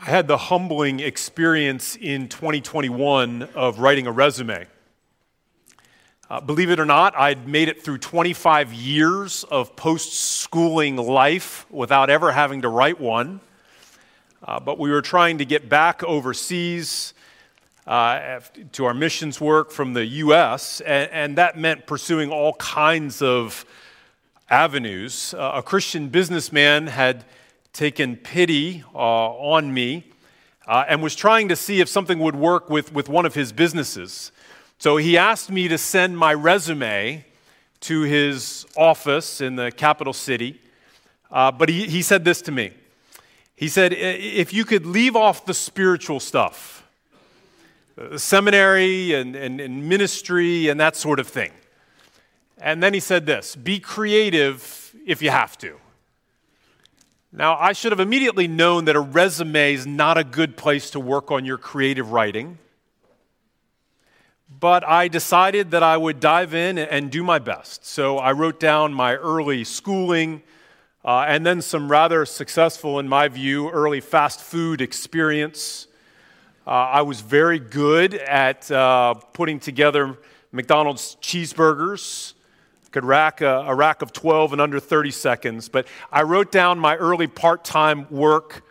I had the humbling experience in 2021 of writing a resume. Uh, believe it or not, I'd made it through 25 years of post schooling life without ever having to write one. Uh, but we were trying to get back overseas uh, to our missions work from the U.S., and, and, that meant pursuing all kinds of avenues. Uh, a Christian businessman had taken pity uh, on me uh, and was trying to see if something would work with, with one of his businesses. So he asked me to send my resume to his office in the capital city. Uh, but he, he said this to me He said, If you could leave off the spiritual stuff, the seminary and, and, and ministry and that sort of thing. And then he said this be creative if you have to. Now, I should have immediately known that a resume is not a good place to work on your creative writing. But I decided that I would dive in and do my best. So I wrote down my early schooling uh, and then some rather successful, in my view, early fast food experience. Uh, I was very good at uh, putting together McDonald's cheeseburgers could rack a, a, rack of 12 in under 30 seconds. But I wrote down my early part time work,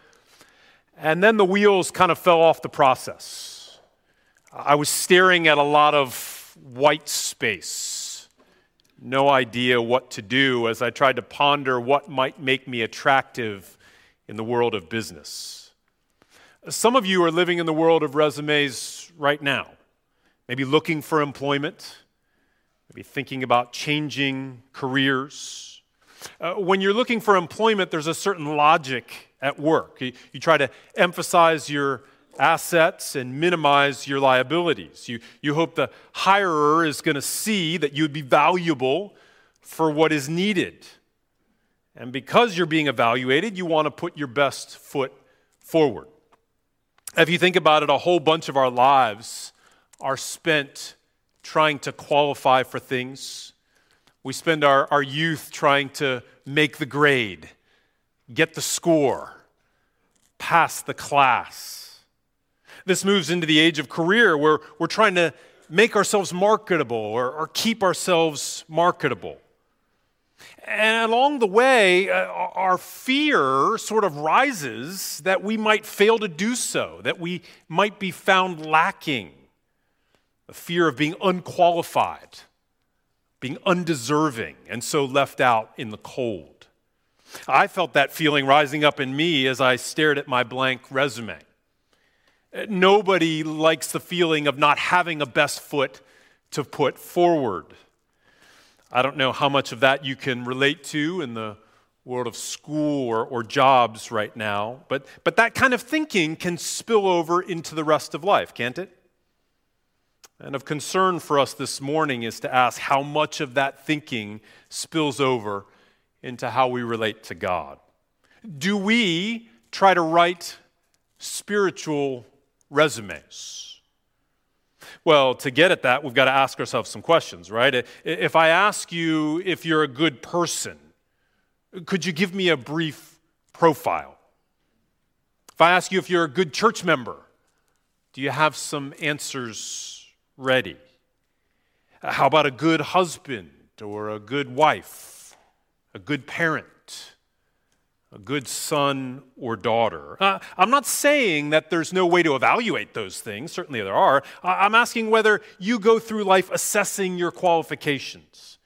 and then the wheels kind of fell off the process. I was staring at a lot of white space, no idea what to do as I tried to ponder what might make me attractive in the world of business. Some of you are living in the world of resumes right now, maybe looking for employment maybe thinking about changing careers. Uh, when you're looking for employment, there's a certain logic at work. You, you try to emphasize your assets and minimize your liabilities. You, you hope the hirer is going to see that you'd be valuable for what is needed. And because you're being evaluated, you want to put your best foot forward. If you think about it, a whole bunch of our lives are spent trying to qualify for things. We spend our, our youth trying to make the grade, get the score, pass the class. This moves into the age of career where we're trying to make ourselves marketable or, or keep ourselves marketable. And along the way, uh, our fear sort of rises that we might fail to do so, that we might be found lacking a fear of being unqualified, being undeserving, and so left out in the cold. I felt that feeling rising up in me as I stared at my blank resume. Uh, nobody likes the feeling of not having a best foot to put forward. I don't know how much of that you can relate to in the world of school or, or jobs right now, but, but that kind of thinking can spill over into the rest of life, can't it? And of concern for us this morning is to ask how much of that thinking spills over into how we relate to God. Do we try to write spiritual resumes? Well, to get at that, we've got to ask ourselves some questions, right? If I ask you if you're a good person, could you give me a brief profile? If I ask you if you're a good church member, do you have some answers ready? How about a good husband or a good wife, a good parent, a good son or daughter? Uh, I'm not saying that there's no way to evaluate those things, certainly there are. I'm asking whether you go through life assessing your qualifications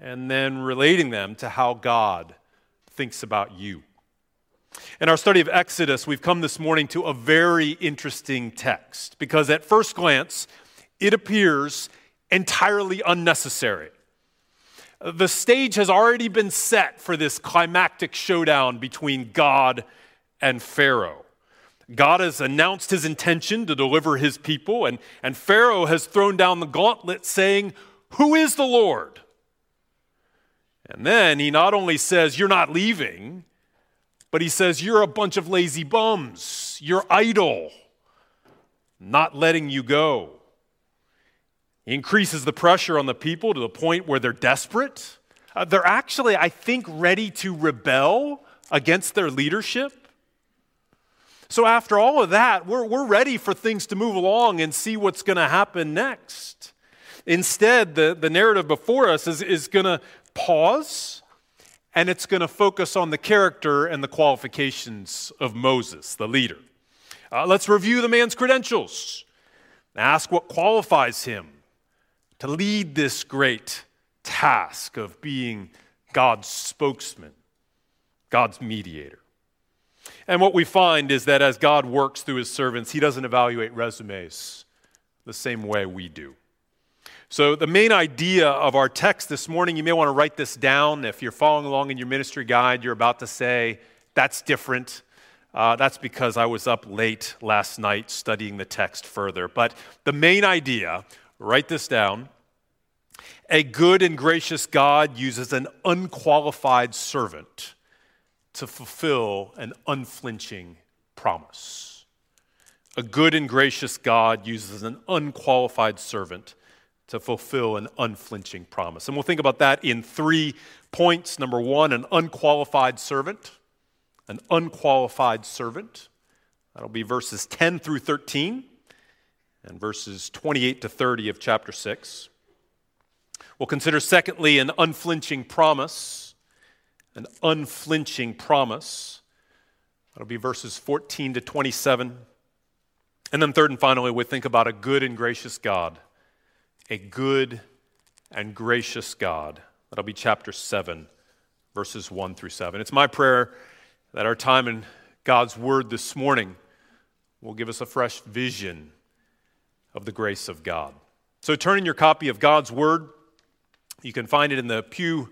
and then relating them to how God thinks about you. In our study of Exodus, we've come this morning to a very interesting text because at first glance, it appears entirely unnecessary. The stage has already been set for this climactic showdown between God and Pharaoh. God has announced his intention to deliver his people, and, and Pharaoh has thrown down the gauntlet saying, Who is the Lord? And then he not only says, You're not leaving, but he says, You're a bunch of lazy bums. You're idle, not letting you go. He increases the pressure on the people to the point where they're desperate. Uh, they're actually, I think, ready to rebel against their leadership. So, after all of that, we're, we're ready for things to move along and see what's going to happen next. Instead, the, the narrative before us is, is going to pause and it's going to focus on the character and the qualifications of Moses, the leader. Uh, let's review the man's credentials, ask what qualifies him to lead this great task of being God's spokesman, God's mediator. And what we find is that as God works through his servants, he doesn't evaluate resumes the same way we do. So, the main idea of our text this morning, you may want to write this down. If you're following along in your ministry guide, you're about to say, That's different. Uh, that's because I was up late last night studying the text further. But the main idea, write this down. A good and gracious God uses an unqualified servant to fulfill an unflinching promise. A good and gracious God uses an unqualified servant to fulfill an unflinching promise. And we'll think about that in three points. Number one, an unqualified servant. An unqualified servant. That'll be verses 10 through 13 and verses 28 to 30 of chapter 6. We'll consider, secondly, an unflinching promise. An unflinching promise. That'll be verses 14 to 27. And then, third and finally, we think about a good and gracious God a good and gracious God. That'll be chapter 7, verses 1 through 7. It's my prayer that our time in God's Word this morning will give us a fresh vision of the grace of God. So turn in your copy of God's Word. You can find it in the pew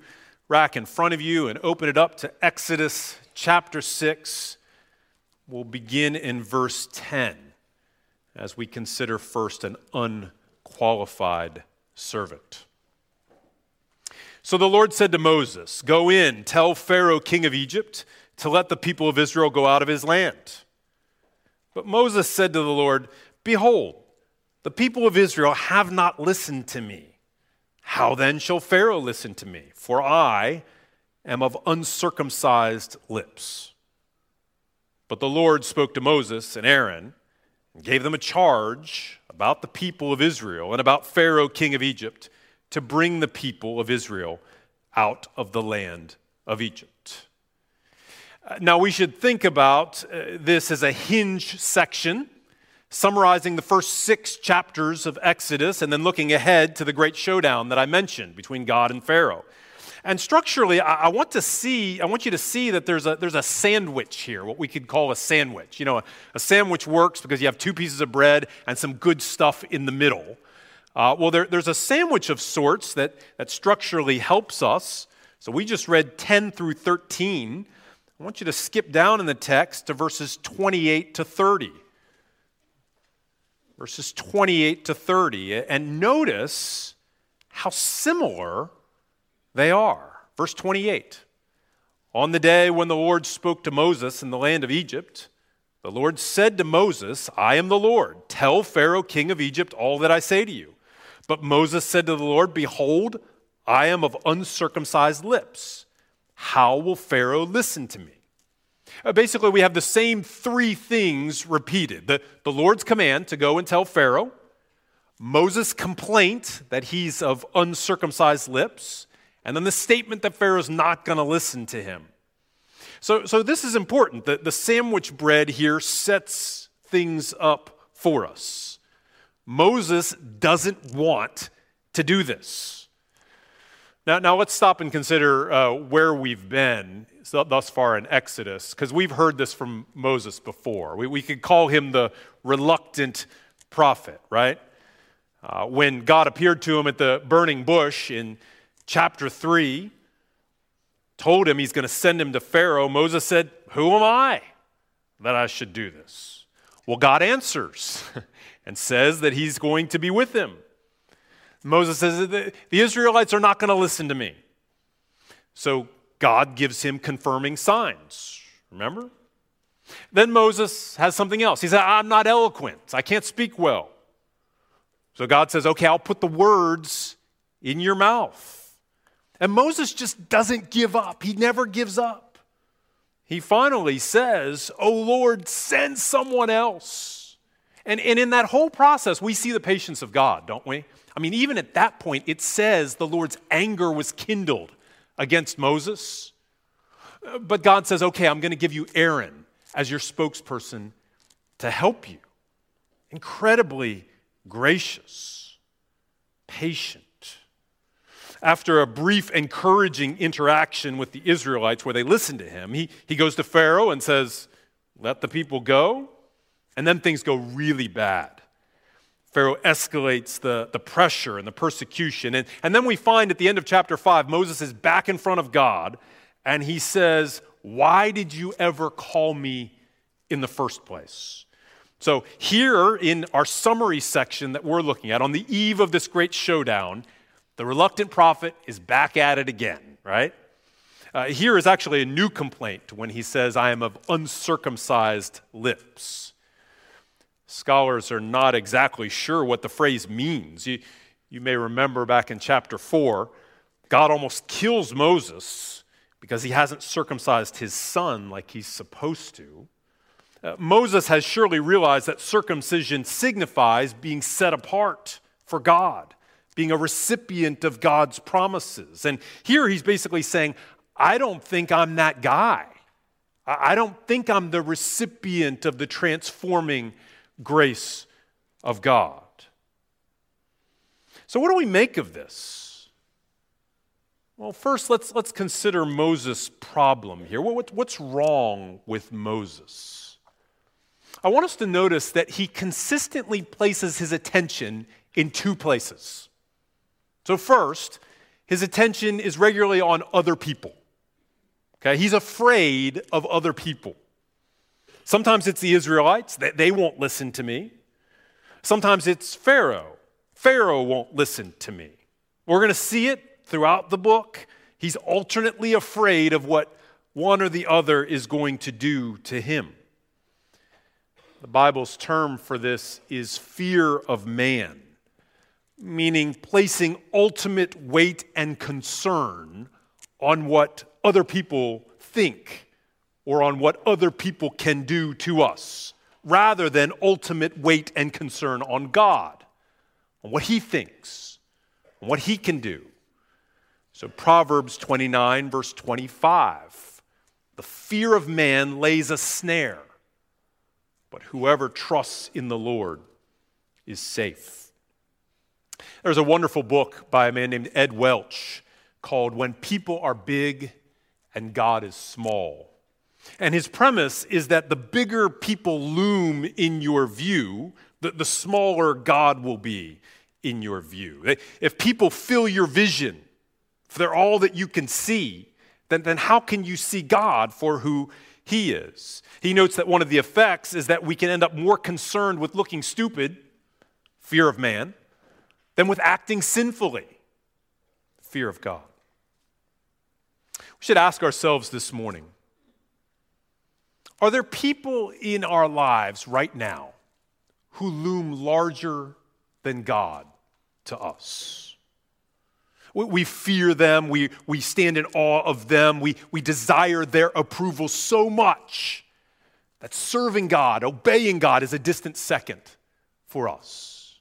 rack in front of you and open it up to Exodus chapter 6. We'll begin in verse 10 as we consider first an unqualified servant. So the Lord said to Moses, Go in, tell Pharaoh, king of Egypt, to let the people of Israel go out of his land. But Moses said to the Lord, Behold, the people of Israel have not listened to me. How then shall Pharaoh listen to me? For I am of uncircumcised lips. But the Lord spoke to Moses and Aaron and gave them a charge about the people of Israel and about Pharaoh, king of Egypt, to bring the people of Israel out of the land of Egypt. Uh, now, we should think about uh, this as a hinge section, summarizing the first six chapters of Exodus and then looking ahead to the great showdown that I mentioned between God and Pharaoh. And structurally, I, want to see, I want you to see that there's a, there's a sandwich here, what we could call a sandwich. You know, a, a sandwich works because you have two pieces of bread and some good stuff in the middle. Uh, well, there, there's a sandwich of sorts that, that structurally helps us. So we just read 10 through 13. I want you to skip down in the text to verses 28 to 30. Verses 28 to 30. And notice how similar they are. Verse 28 On the day when the Lord spoke to Moses in the land of Egypt, the Lord said to Moses, I am the Lord. Tell Pharaoh, king of Egypt, all that I say to you. But Moses said to the Lord, Behold, I am of uncircumcised lips. How will Pharaoh listen to me? Uh, basically, we have the same three things repeated the, the Lord's command to go and tell Pharaoh, Moses' complaint that he's of uncircumcised lips, and then the statement that Pharaoh's not going to listen to him. So, so this is important. The, the sandwich bread here sets things up for us. Moses doesn't want to do this. Now, now let's stop and consider uh, where we've been thus far in Exodus, because we've heard this from Moses before. We, we could call him the reluctant prophet, right? Uh, when God appeared to him at the burning bush in chapter 3 told him he's going to send him to Pharaoh, Moses said, Who am I that I should do this? Well, God answers and says that he's going to be with him. Moses says, The Israelites are not going to listen to me. So God gives him confirming signs. Remember? Then Moses has something else. He said, I'm not eloquent. I can't speak well. So God says, Okay, I'll put the words in your mouth. And Moses just doesn't give up. He never gives up. he finally says, Oh Lord, send someone else. And, and in that whole process, we see the patience of God, don't we? I mean, even at that point, it says the Lord's anger was kindled against Moses. But God says, Okay, I'm going to give you Aaron as your spokesperson to help you. Incredibly gracious, patient after a brief encouraging interaction with the Israelites where they listen to him, he, he goes to Pharaoh and says, Let the people go. And then things go really bad. Pharaoh escalates the, the pressure and the persecution. And, and then we find at the end of chapter 5, Moses is back in front of God and he says, Why did you ever call me in the first place? So, here in our summary section that we're looking at, on the eve of this great showdown, the reluctant prophet is back at it again, right? Uh, here is actually a new complaint when he says, I am of uncircumcised lips. Scholars are not exactly sure what the phrase means. You, you may remember back in chapter 4, God almost kills Moses because he hasn't circumcised his son like he's supposed to. Uh, Moses has surely realized that circumcision signifies being set apart for God being a recipient of God's promises. And here he's basically saying, I don't think I'm that guy. I don't think I'm the recipient of the transforming grace of God. So, what do we make of this? Well, first, let's, let's consider Moses' problem here. What, what's wrong with Moses? I want us to notice that he consistently places his attention in two places. So, first, his attention is regularly on other people. Okay, he's afraid of other people. Sometimes it's the Israelites, they won't listen to me. Sometimes it's Pharaoh. Pharaoh won't listen to me. We're going to see it throughout the book. He's alternately afraid of what one or the other is going to do to him. The Bible's term for this is fear of man meaning placing ultimate weight and concern on what other people think or on what other people can do to us, rather than ultimate weight and concern on God, on what He thinks, on what He can do. So, Proverbs 29, verse 25 the fear of man lays a snare, but whoever trusts in the Lord is safe. There's a wonderful book by a man named Ed Welch called When People Are Big and God is Small. And his premise is that the bigger people loom in your view, the, the smaller God will be in your view. If people fill your vision, if they're all that you can see, then, then how can you see God for who he is? He notes that one of the effects is that we can end up more concerned with looking stupid, fear of man, than with acting sinfully. Fear of God. We should ask ourselves this morning Are there people in our lives right now who loom larger than God to us? We fear them, we, we stand in awe of them, we, we desire their approval so much that serving God, obeying God, is a distant second for us.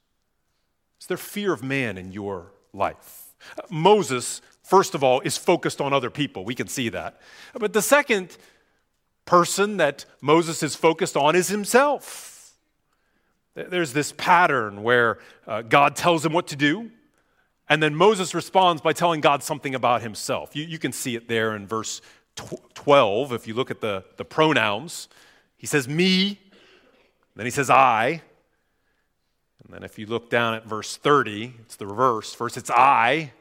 Is there fear of man in your life? Moses, first of all, is focused on other people. We can see that. But the second person that Moses is focused on is himself. There's this pattern where uh, God tells him what to do, and then Moses responds by telling God something about himself. You, you can see it there in verse 12 if you look at the, the pronouns. He says, Me, then he says, I, and then if you look down at verse 30, it's the reverse. First it's I,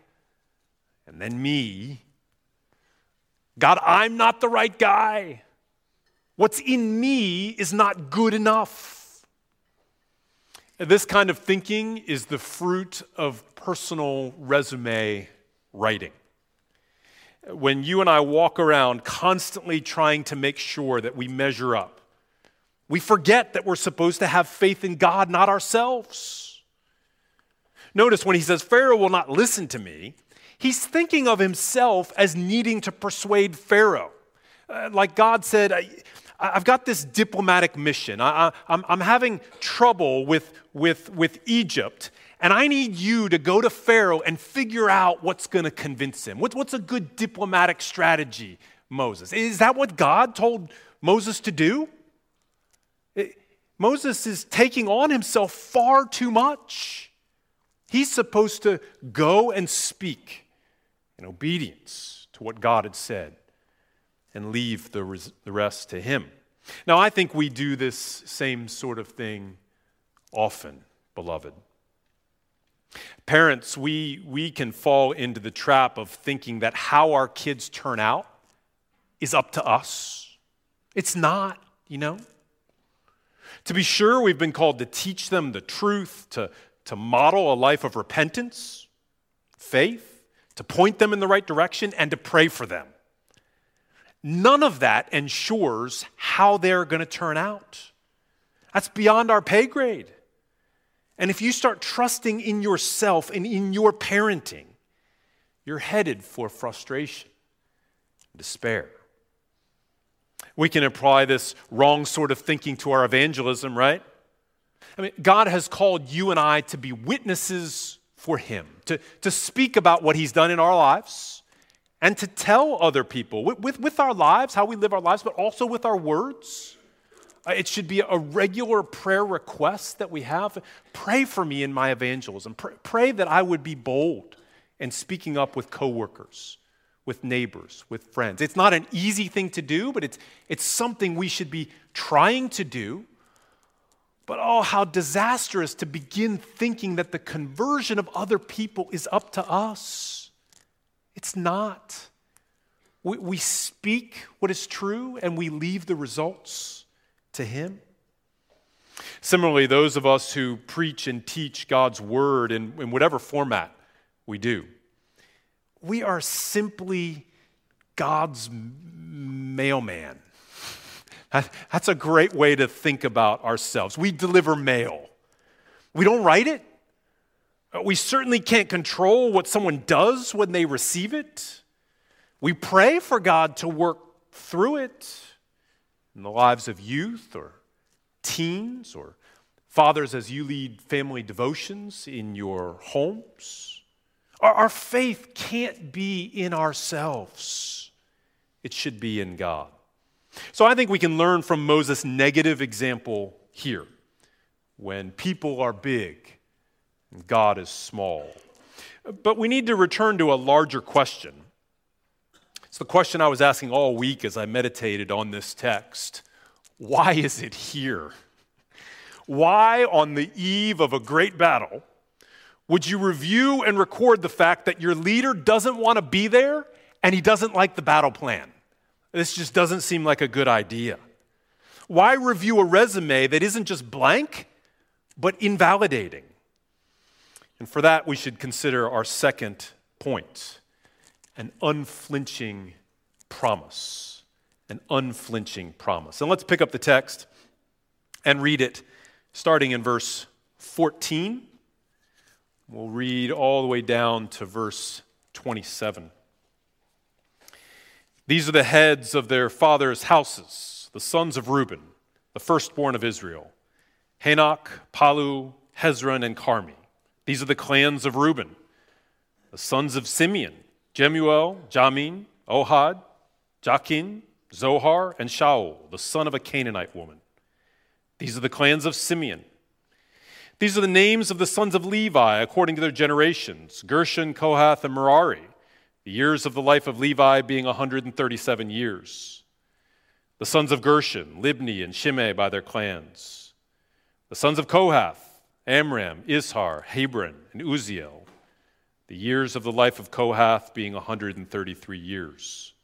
and then me. God, I'm not the right guy. What's in me is not good enough. This kind of thinking is the fruit of personal resume writing. When you and I walk around constantly trying to make sure that we measure up, we forget that we're supposed to have faith in God, not ourselves. Notice when he says, Pharaoh will not listen to me, he's thinking of himself as needing to persuade Pharaoh. Uh, like God said, I, have got this diplomatic mission. I, am having trouble with, with, with Egypt, and I need you to go to Pharaoh and figure out what's going to convince him. What, what's a good diplomatic strategy, Moses? Is that what God told Moses to do? It, Moses is taking on himself far too much. He's supposed to go and speak in obedience to what God had said and leave the, res- the rest to Him. Now, I think we do this same sort of thing often, beloved. Parents, we, we can fall into the trap of thinking that how our kids turn out is up to us. It's not, you know. To be sure, we've been called to teach them the truth, to, to model a life of repentance, faith, to point them in the right direction, and to pray for them. None of that ensures how they're going to turn out. That's beyond our pay grade. And if you start trusting in yourself and in your parenting, you're headed for frustration, despair. We can apply this wrong sort of thinking to our evangelism, right? I mean, God has called you and I to be witnesses for Him, to, to speak about what He's done in our lives and to tell other people with, with, with, our lives, how we live our lives, but also with our words. Uh, it should be a regular prayer request that we have. Pray for me in my evangelism. Pray, pray that I would be bold in speaking up with coworkers, with neighbors, with friends. It's not an easy thing to do, but it's, it's something we should be trying to do. But oh, how disastrous to begin thinking that the conversion of other people is up to us. It's not. We, we speak what is true and we leave the results to Him. Similarly, those of us who preach and teach God's word in, in whatever format we do, we are simply God's mailman. That's a great way to think about ourselves. We deliver mail. We don't write it, Uh, we certainly can't control what someone does when they receive it. We pray for God to work through it in the lives of youth or teens or fathers as you lead family devotions in your homes. Our, our faith can't be in ourselves, it should be in God. So I think we can learn from Moses' negative example here. When people are big, God is small. But we need to return to a larger question. It's the question I was asking all week as I meditated on this text Why is it here? Why, on the eve of a great battle, would you review and record the fact that your leader doesn't want to be there and he doesn't like the battle plan? This just doesn't seem like a good idea. Why review a resume that isn't just blank, but invalidating? And for that, we should consider our second point an unflinching promise. An unflinching promise. And let's pick up the text and read it starting in verse 14. We'll read all the way down to verse 27. These are the heads of their fathers' houses, the sons of Reuben, the firstborn of Israel Hanoch, Palu, Hezron, and Carmi. These are the clans of Reuben. The sons of Simeon Jemuel, Jamin, Ohad, Jachin, Zohar, and Shaul, the son of a Canaanite woman. These are the clans of Simeon. These are the names of the sons of Levi according to their generations Gershon, Kohath, and Merari, the years of the life of Levi being 137 years. The sons of Gershon, Libni, and Shimei by their clans. The sons of Kohath, Amram, Izhar, Hebron, and Uzziel, the years of the life of Kohath being 133 years.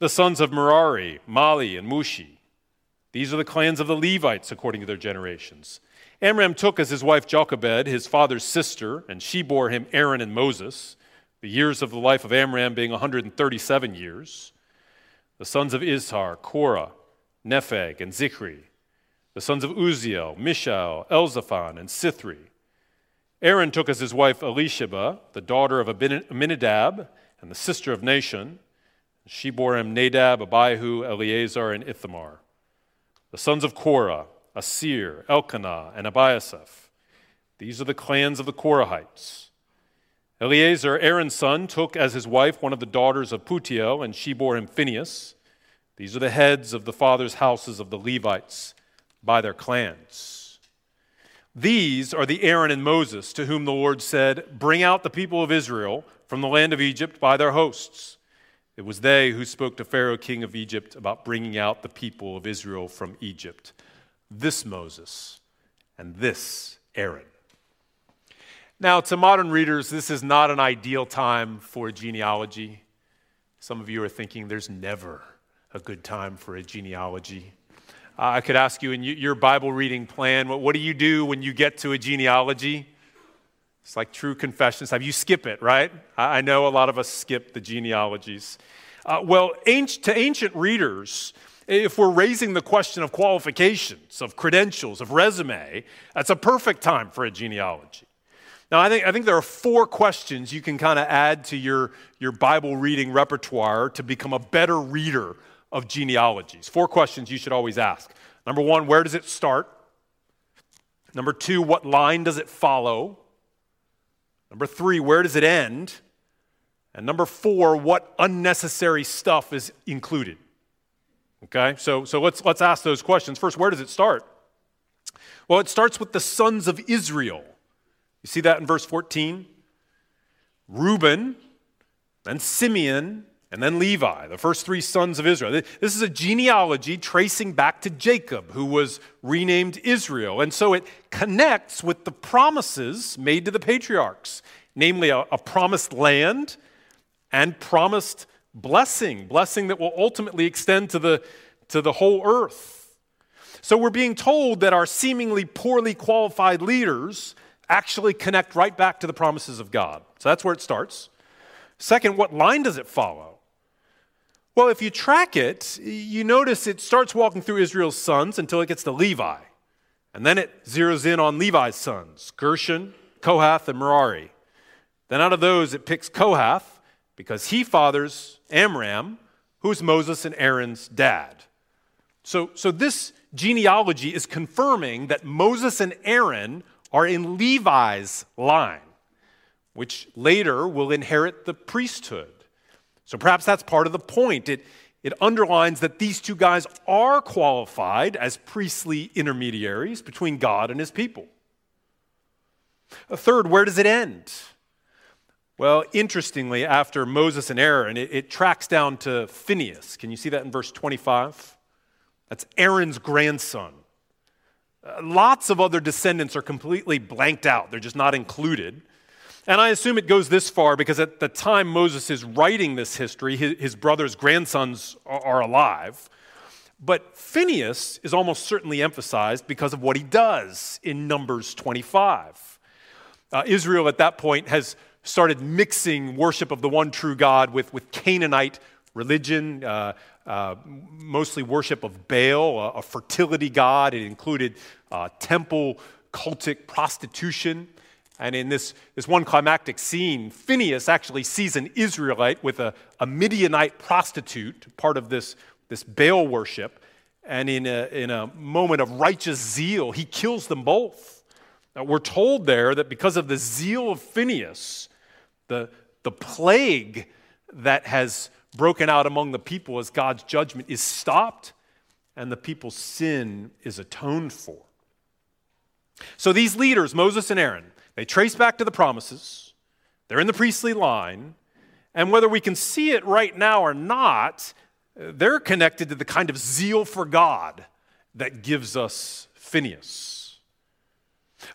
The sons of Merari, Mahli, and Mushi. These are the clans of the Levites according to their generations. Amram took as his wife Jochebed, his father's sister, and she bore him Aaron and Moses, the years of the life of Amram being 137 years. The sons of Izhar, Korah, Nepheg, and Zichri. The sons of Uzziel, Mishael, Elzaphan, and Sithri. Aaron took as his wife Elisheba, the daughter of Amminadab and the sister of Nahshon. She bore him Nadab, Abihu, Eleazar, and Ithamar. The sons of Korah, Asir, Elkanah, and Abiasaph. These are the clans of the Korahites. Eleazar, Aaron's son, took as his wife one of the daughters of Putiel, and she bore him Phinehas. These are the heads of the fathers' houses of the Levites by their clans. These are the Aaron and Moses to whom the Lord said, Bring out the people of Israel from the land of Egypt by their hosts. It was they who spoke to Pharaoh, king of Egypt, about bringing out the people of Israel from Egypt. This Moses and this Aaron. Now, to modern readers, this is not an ideal time for genealogy. Some of you are thinking there's never a good time for a genealogy. I could ask you in your Bible reading plan, what, what do you do when you get to a genealogy? It's like true confessions Have You skip it, right? I know a lot of us skip the genealogies. Uh, well, to ancient readers, if we're raising the question of qualifications, of credentials, of resume, that's a perfect time for a genealogy. Now, I think, I think there are four questions you can kind of add to your, your Bible reading repertoire to become a better reader of genealogies. Four questions you should always ask. Number one, where does it start? Number two, what line does it follow? Number three, where does it end? And number four, what unnecessary stuff is included? Okay, so, so let's, let's ask those questions. First, where does it start? Well, it starts with the sons of Israel. You see that in verse 14? Reuben, then Simeon, and then Levi, the first three sons of Israel. This is a genealogy tracing back to Jacob, who was renamed Israel. And so it connects with the promises made to the patriarchs, namely a, a promised land and promised blessing, blessing that will ultimately extend to the, to the whole earth. So we're being told that our seemingly poorly qualified leaders actually connect right back to the promises of God. So that's where it starts. Second, what line does it follow? Well, if you track it, you notice it starts walking through Israel's sons until it gets to Levi. And then it zeroes in on Levi's sons Gershon, Kohath, and Merari. Then out of those, it picks Kohath because he fathers Amram, who's Moses and Aaron's dad. So, so this genealogy is confirming that Moses and Aaron are in Levi's line, which later will inherit the priesthood. So perhaps that's part of the point. It, it underlines that these two guys are qualified as priestly intermediaries between God and his people. A third, where does it end? Well, interestingly, after Moses and Aaron, it, it, tracks down to Phinehas. Can you see that in verse 25? That's Aaron's grandson. Uh, lots of other descendants are completely blanked out, they're just not included. And I assume it goes this far because at the time Moses is writing this history, his, his brother's grandsons are, are alive. But Phinehas is almost certainly emphasized because of what he does in Numbers 25. Uh, Israel at that point has started mixing worship of the one true God with, with Canaanite religion, uh, uh, mostly worship of Baal, a, a fertility god. It included uh, temple cultic prostitution. And in this, this one climactic scene, Phinehas actually sees an Israelite with a, a Midianite prostitute, part of this, this Baal worship. And in a, in a moment of righteous zeal, he kills them both. Now, we're told there that because of the zeal of Phinehas, the, the plague that has broken out among the people as God's judgment is stopped and the people's sin is atoned for. So these leaders, Moses and Aaron, they trace back to the promises, they're in the priestly line, and whether we can see it right now or not, they're connected to the kind of zeal for God that gives us Phinehas.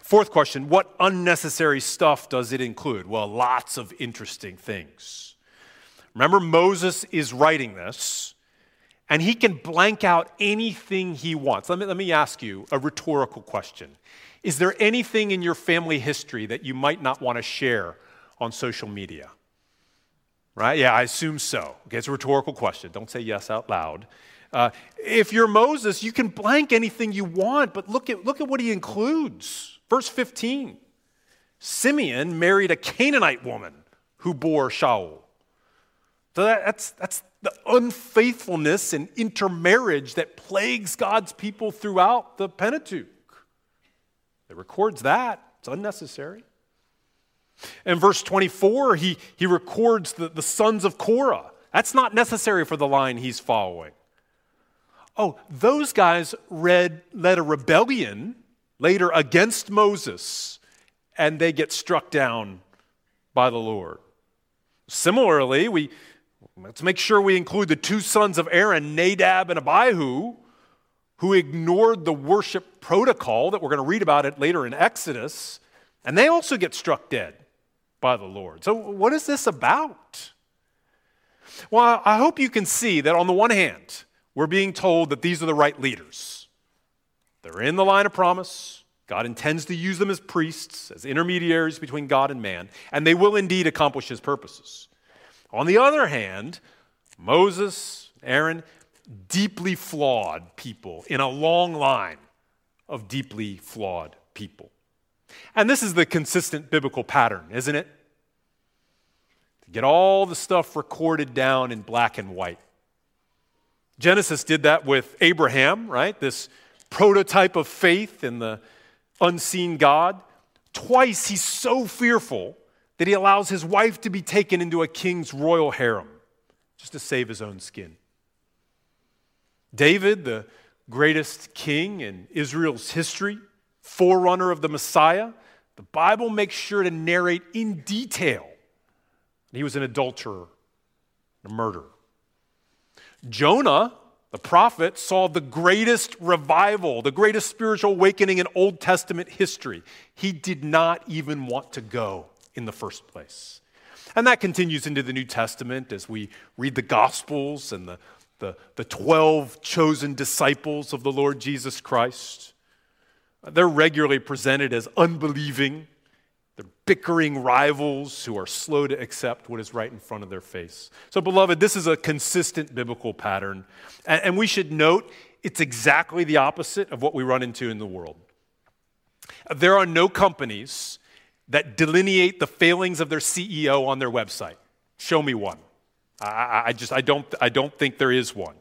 Fourth question What unnecessary stuff does it include? Well, lots of interesting things. Remember, Moses is writing this, and he can blank out anything he wants. Let me, let me ask you a rhetorical question is there anything in your family history that you might not want to share on social media? Right? Yeah, I assume so. Okay, it's a rhetorical question. Don't say yes out loud. Uh, if you're Moses, you can blank anything you want, but look at, look at what he includes. Verse 15 Simeon married a Canaanite woman who bore Shaul. So that, that's, that's the unfaithfulness and intermarriage that plagues God's people throughout the Pentateuch. It records that. It's unnecessary. In verse 24, he, he records the, the sons of Korah. That's not necessary for the line he's following. Oh, those guys read, led a rebellion later against Moses, and they get struck down by the Lord. Similarly, we, let's make sure we include the two sons of Aaron, Nadab and Abihu, who ignored the worship protocol that we're going to read about it later in Exodus, and they also get struck dead by the Lord. So, what is this about? Well, I hope you can see that on the one hand, we're being told that these are the right leaders. They're in the line of promise. God intends to use them as priests, as intermediaries between God and man, and they will indeed accomplish his purposes. On the other hand, Moses, Aaron, deeply flawed people in a long line of deeply flawed people. And this is the consistent biblical pattern, isn't it? To get all the stuff recorded down in black and white. Genesis did that with Abraham, right? This prototype of faith in the unseen God. Twice he's so fearful that he allows his wife to be taken into a king's royal harem just to save his own skin. David, the greatest king in Israel's history, forerunner of the Messiah, the Bible makes sure to narrate in detail he was an adulterer, a murderer. Jonah, the prophet, saw the greatest revival, the greatest spiritual awakening in Old Testament history. He did not even want to go in the first place. And that continues into the New Testament as we read the Gospels and the, the, the 12 chosen disciples of the Lord Jesus Christ. They're regularly presented as unbelieving, they're bickering rivals who are slow to accept what is right in front of their face. So, beloved, this is a consistent biblical pattern. And, and we should note it's exactly the opposite of what we run into in the world. There are no companies that delineate the failings of their CEO on their website. Show me one. I, I just I don't I don't think there is one.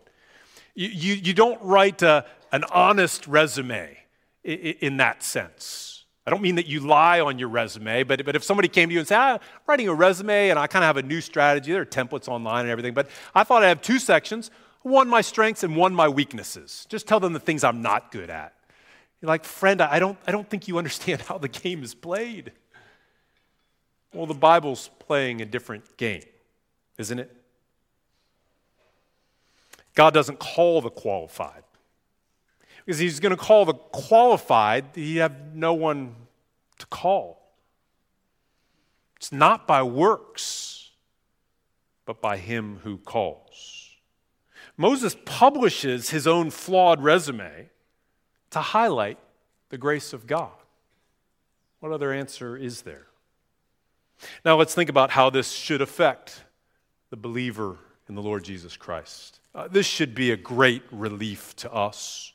You, you, you don't write a, an honest resume in, in that sense. I don't mean that you lie on your resume, but, but if somebody came to you and said, ah, I'm writing a resume and I kind of have a new strategy, there are templates online and everything, but I thought I'd have two sections one my strengths and one my weaknesses. Just tell them the things I'm not good at. You're like, friend, I don't, I don't think you understand how the game is played. Well, the Bible's playing a different game, isn't it? God doesn't call the qualified, because he's going to call the qualified, he have no one to call. It's not by works, but by him who calls. Moses publishes his own flawed resume to highlight the grace of God. What other answer is there? Now let's think about how this should affect the believer in the Lord Jesus Christ. Uh, this should be a great relief to us.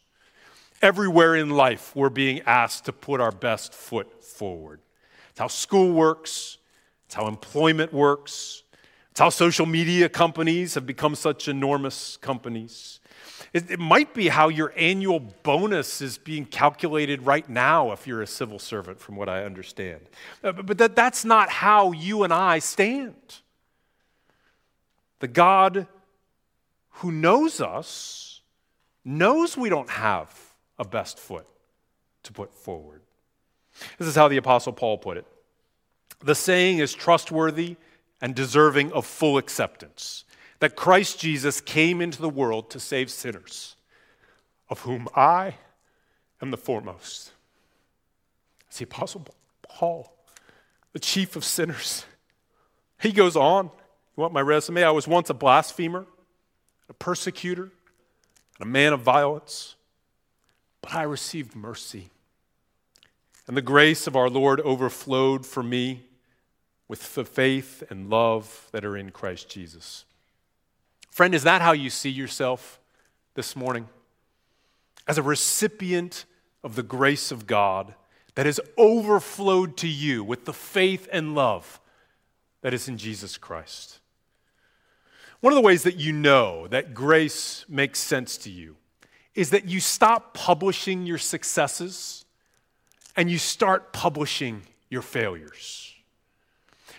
Everywhere in life, we're being asked to put our best foot forward. It's how school works, it's how employment works, it's how social media companies have become such enormous companies. It, it, might be how your annual bonus is being calculated right now if you're a civil servant, from what I understand. Uh, but, but that, that's not how you and I stand. The God who knows us knows we don't have a best foot to put forward. This is how the Apostle Paul put it The saying is trustworthy and deserving of full acceptance that Christ Jesus came into the world to save sinners, of whom I am the foremost. It's the Apostle Paul, the chief of sinners. He goes on. You want my resume? I was once a blasphemer, a persecutor, and a man of violence. But I received mercy. And the grace of our Lord overflowed for me with the faith and love that are in Christ Jesus. Friend, is that how you see yourself this morning? As a recipient of the grace of God that has overflowed to you with the faith and love that is in Jesus Christ. One of the ways that you know that grace makes sense to you is that you stop publishing your successes and you start publishing your failures.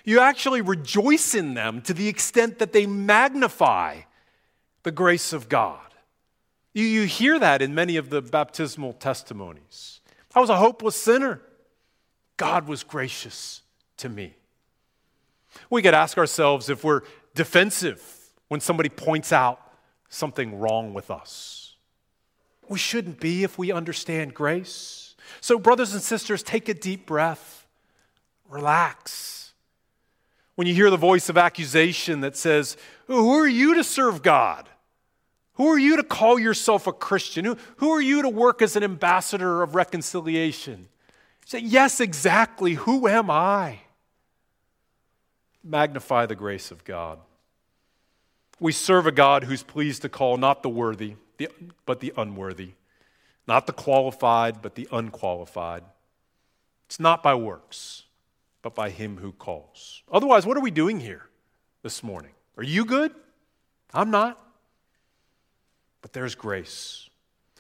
You actually rejoice in them to the extent that they magnify the grace of God. You, you hear that in many of the baptismal testimonies. I was a hopeless sinner. God was gracious to me. We could ask ourselves if we're defensive when somebody points out something wrong with us. We shouldn't be if we understand grace. So, brothers and sisters, take a deep breath, relax. When you hear the voice of accusation that says, Who are you to serve God? Who are you to call yourself a Christian? Who, who are you to work as an ambassador of reconciliation? say, Yes, exactly. Who am I? Magnify the grace of God. We serve a God who's pleased to call not the worthy, but the unworthy, not the qualified, but the unqualified. It's not by works, but by Him who calls. Otherwise, what are we doing here this morning? Are you good? I'm not. But there's grace.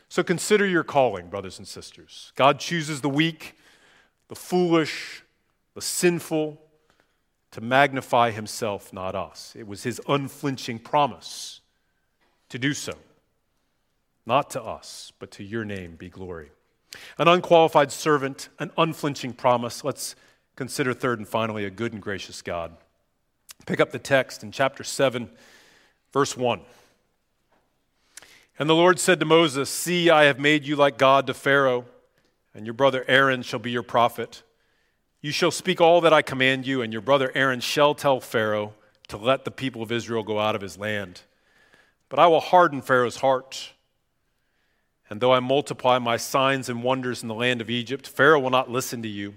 So consider your calling, brothers and sisters. God chooses the weak, the foolish, the sinful, to magnify himself, not us. It was his unflinching promise to do so. Not to us, but to your name be glory. An unqualified servant, an unflinching promise. Let's consider third and finally a good and gracious God. Pick up the text in chapter 7, verse 1. And the Lord said to Moses, See, I have made you like God to Pharaoh, and your brother Aaron shall be your prophet. You shall speak all that I command you, and your brother Aaron shall tell Pharaoh to let the people of Israel go out of his land. But I will harden Pharaoh's heart. And though I multiply my signs and wonders in the land of Egypt, Pharaoh will not listen to you.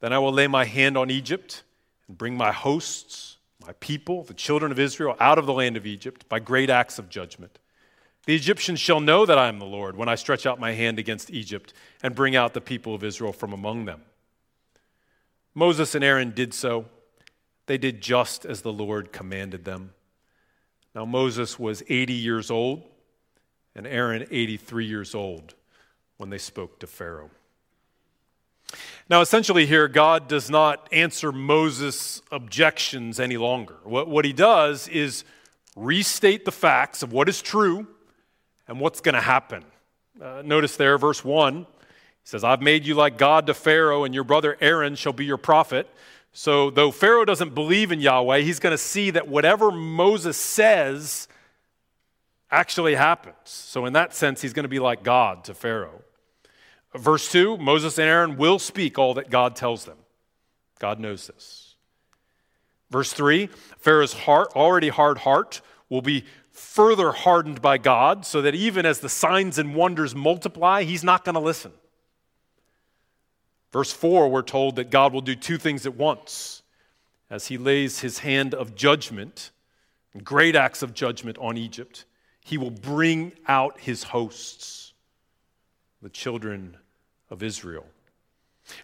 Then I will lay my hand on Egypt and bring my hosts, my people, the children of Israel, out of the land of Egypt by great acts of judgment. The Egyptians shall know that I am the Lord when I stretch out my hand against Egypt and bring out the people of Israel from among them. Moses and Aaron did so. They did just as the Lord commanded them. Now, Moses was 80 years old, and Aaron 83 years old when they spoke to Pharaoh. Now, essentially, here, God does not answer Moses' objections any longer. What, what he does is restate the facts of what is true and what's going to happen. Uh, notice there, verse 1 he says, I've made you like God to Pharaoh, and your brother Aaron shall be your prophet. So, though Pharaoh doesn't believe in Yahweh, he's going to see that whatever Moses says actually happens. So, in that sense, he's going to be like God to Pharaoh. Verse 2 Moses and Aaron will speak all that God tells them. God knows this. Verse 3 Pharaoh's heart, already hard heart, will be further hardened by God, so that even as the signs and wonders multiply, he's not going to listen. Verse 4, we're told that God will do two things at once as he lays his hand of judgment, great acts of judgment on Egypt. He will bring out his hosts, the children of Israel.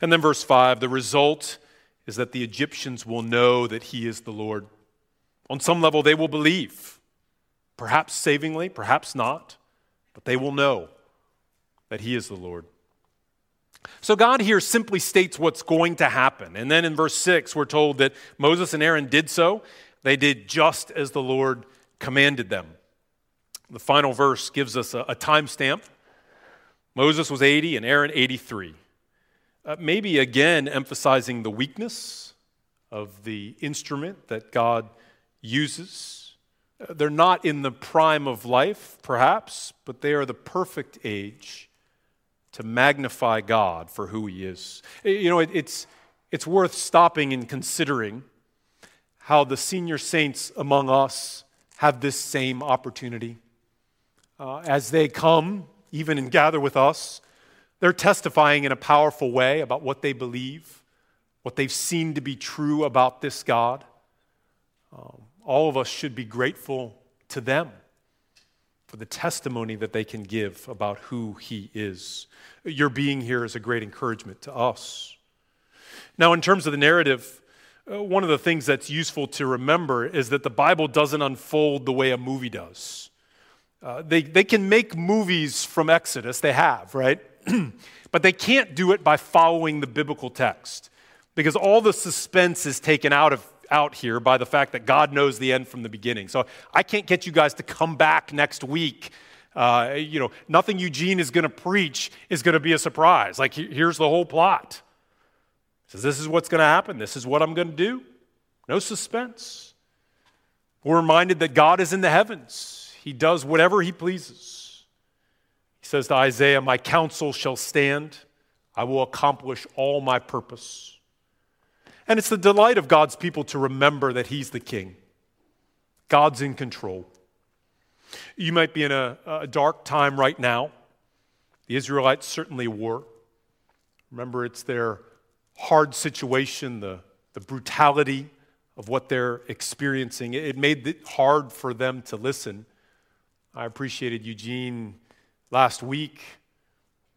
And then verse 5, the result is that the Egyptians will know that he is the Lord. On some level, they will believe, perhaps savingly, perhaps not, but they will know that he is the Lord. So God here simply states what's going to happen. And then in verse 6, we're told that Moses and Aaron did so. They did just as the Lord commanded them. The final verse gives us a, a timestamp. Moses was 80 and Aaron 83. Uh, maybe again emphasizing the weakness of the instrument that God uses. Uh, they're not in the prime of life, perhaps, but they are the perfect age to magnify God for who He is. You know, it, it's, it's worth stopping and considering how the senior saints among us have this same opportunity. Uh, as they come, even and gather with us, they're testifying in a powerful way about what they believe, what they've seen to be true about this God. Um, all of us should be grateful to them for the testimony that they can give about who He is. Your being here is a great encouragement to us. Now, in terms of the narrative, Uh, one of the things that's useful to remember is that the Bible doesn't unfold the way a movie does. Uh, they, they can make movies from Exodus, they have, right? but they can't do it by following the biblical text because all the suspense is taken out of out here by the fact that God knows the end from the beginning. So I can't get you guys to come back next week. Uh, you know, nothing Eugene is going to preach is going to be a surprise. Like, here's the whole plot. He says, This is what's going to happen. This is what I'm going to do. No suspense. We're reminded that God is in the heavens, He does whatever He pleases. He says to Isaiah, My counsel shall stand, I will accomplish all my purpose. And it's the delight of God's people to remember that He's the King. God's in control. You might be in a, a dark time right now. The Israelites certainly were. Remember, it's their hard situation, the, the brutality of what they're experiencing. It made it hard for them to listen. I appreciated Eugene last week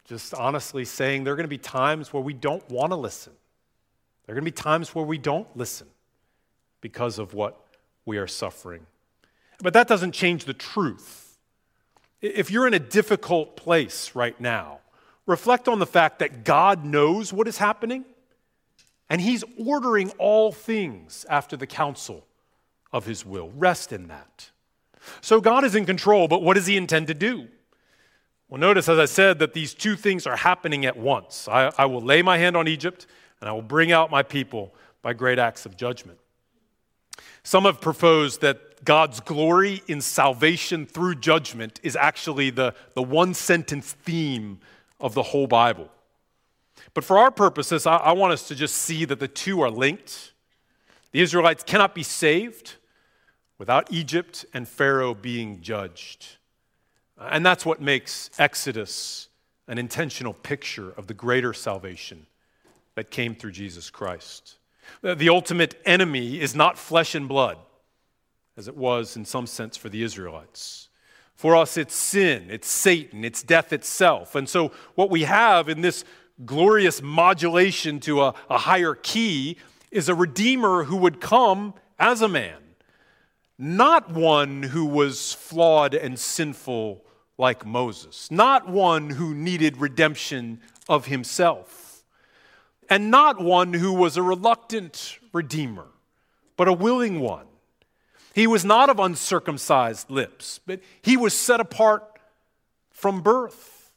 just honestly saying there are going to be times where we don't want to listen. There are going to be times where we don't listen because of what we are suffering. But that doesn't change the truth. If you're in a difficult place right now, reflect on the fact that God knows what is happening and He's ordering all things after the counsel of His will. Rest in that. So God is in control, but what does He intend to do? Well, notice, as I said, that these two things are happening at once. I, I will lay my hand on Egypt and I will bring out my people by great acts of judgment. Some have proposed that God's glory in salvation through judgment is actually the, the one sentence theme of the whole Bible. But for our purposes, I, I want us to just see that the two are linked. The Israelites cannot be saved without Egypt and Pharaoh being judged. And that's what makes Exodus an intentional picture of the greater salvation that came through Jesus Christ. The ultimate enemy is not flesh and blood, as it was in some sense for the Israelites. For us, it's sin, it's Satan, it's death itself. And so, what we have in this glorious modulation to a, a higher key is a redeemer who would come as a man, not one who was flawed and sinful like Moses, not one who needed redemption of himself and not one who was a reluctant redeemer, but a willing one. He was not of uncircumcised lips, but he was set apart from birth.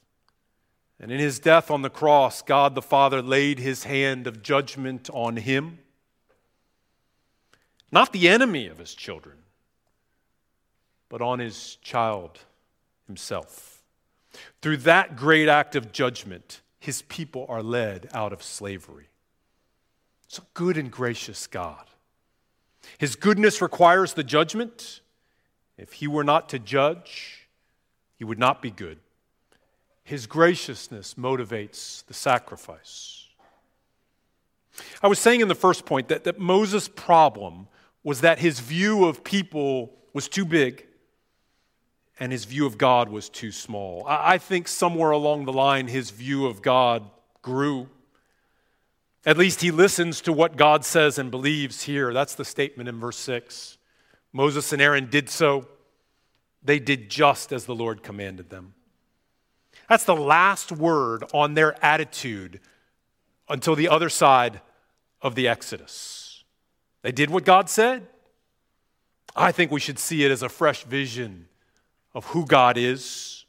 And in his death on the cross, God the Father laid his hand of judgment on him. Not the enemy of his children, but on his child himself. Through that great act of judgment, his people are led out of slavery. So good and gracious God. His goodness requires the judgment. If he were not to judge, he would not be good. His graciousness motivates the sacrifice. I was saying in the first point that, that Moses' problem was that his view of people was too big and his view of God was too small. I think somewhere along the line, his view of God grew. At least he listens to what God says and believes here. That's the statement in verse 6. Moses and Aaron did so, they did just as the Lord commanded them. That's the last word on their attitude until the other side of the Exodus. They did what God said. I think we should see it as a fresh vision of who God is,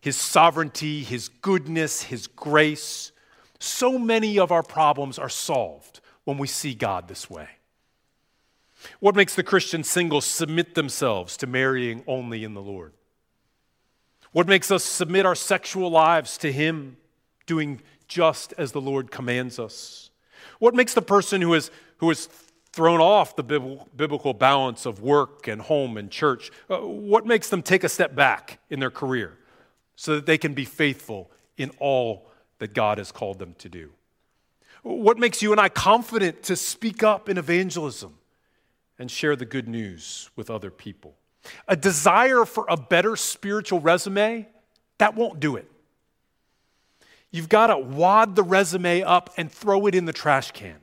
His sovereignty, His goodness, His grace. So many of our problems are solved when we see God this way. What makes the Christian single submit themselves to marrying only in the Lord? What makes us submit our sexual lives to Him, doing just as the Lord commands us? What makes the person who is, who is thrown off the biblical balance of work and home and church? Uh, what makes them take a step back in their career so that they can be faithful in all that God has called them to do? What makes you and I confident to speak up in evangelism and share the good news with other people? A desire for a better spiritual resume, that won't do it. You've got to wad the resume up and throw it in the trash can.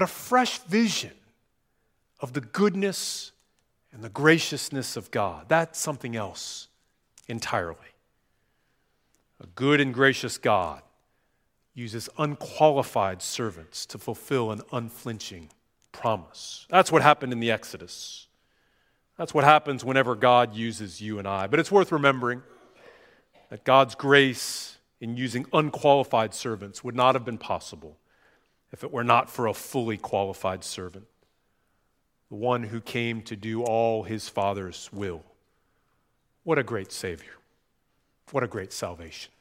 But a fresh vision of the goodness and the graciousness of God. That's something else entirely. A good and gracious God uses unqualified servants to fulfill an unflinching promise. That's what happened in the Exodus. That's what happens whenever God uses you and I. But it's worth remembering that God's grace in using unqualified servants would not have been possible if it were not for a fully qualified servant, the one who came to do all his Father's will. What a great Savior! What a great salvation.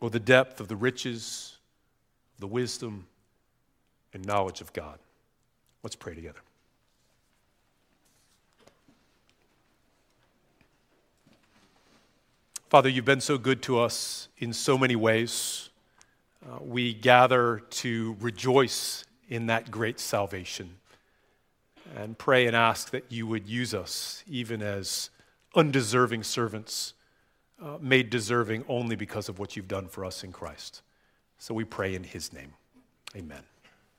Oh, the depth of the riches, the wisdom, and knowledge of God. Let's pray together. Father, you've been so good to us in so many ways. Uh, we gather to rejoice in that great salvation and pray and ask that you would use us even as undeserving servants, uh, made deserving only because of what you've done for us in Christ. So we pray in his name. Amen.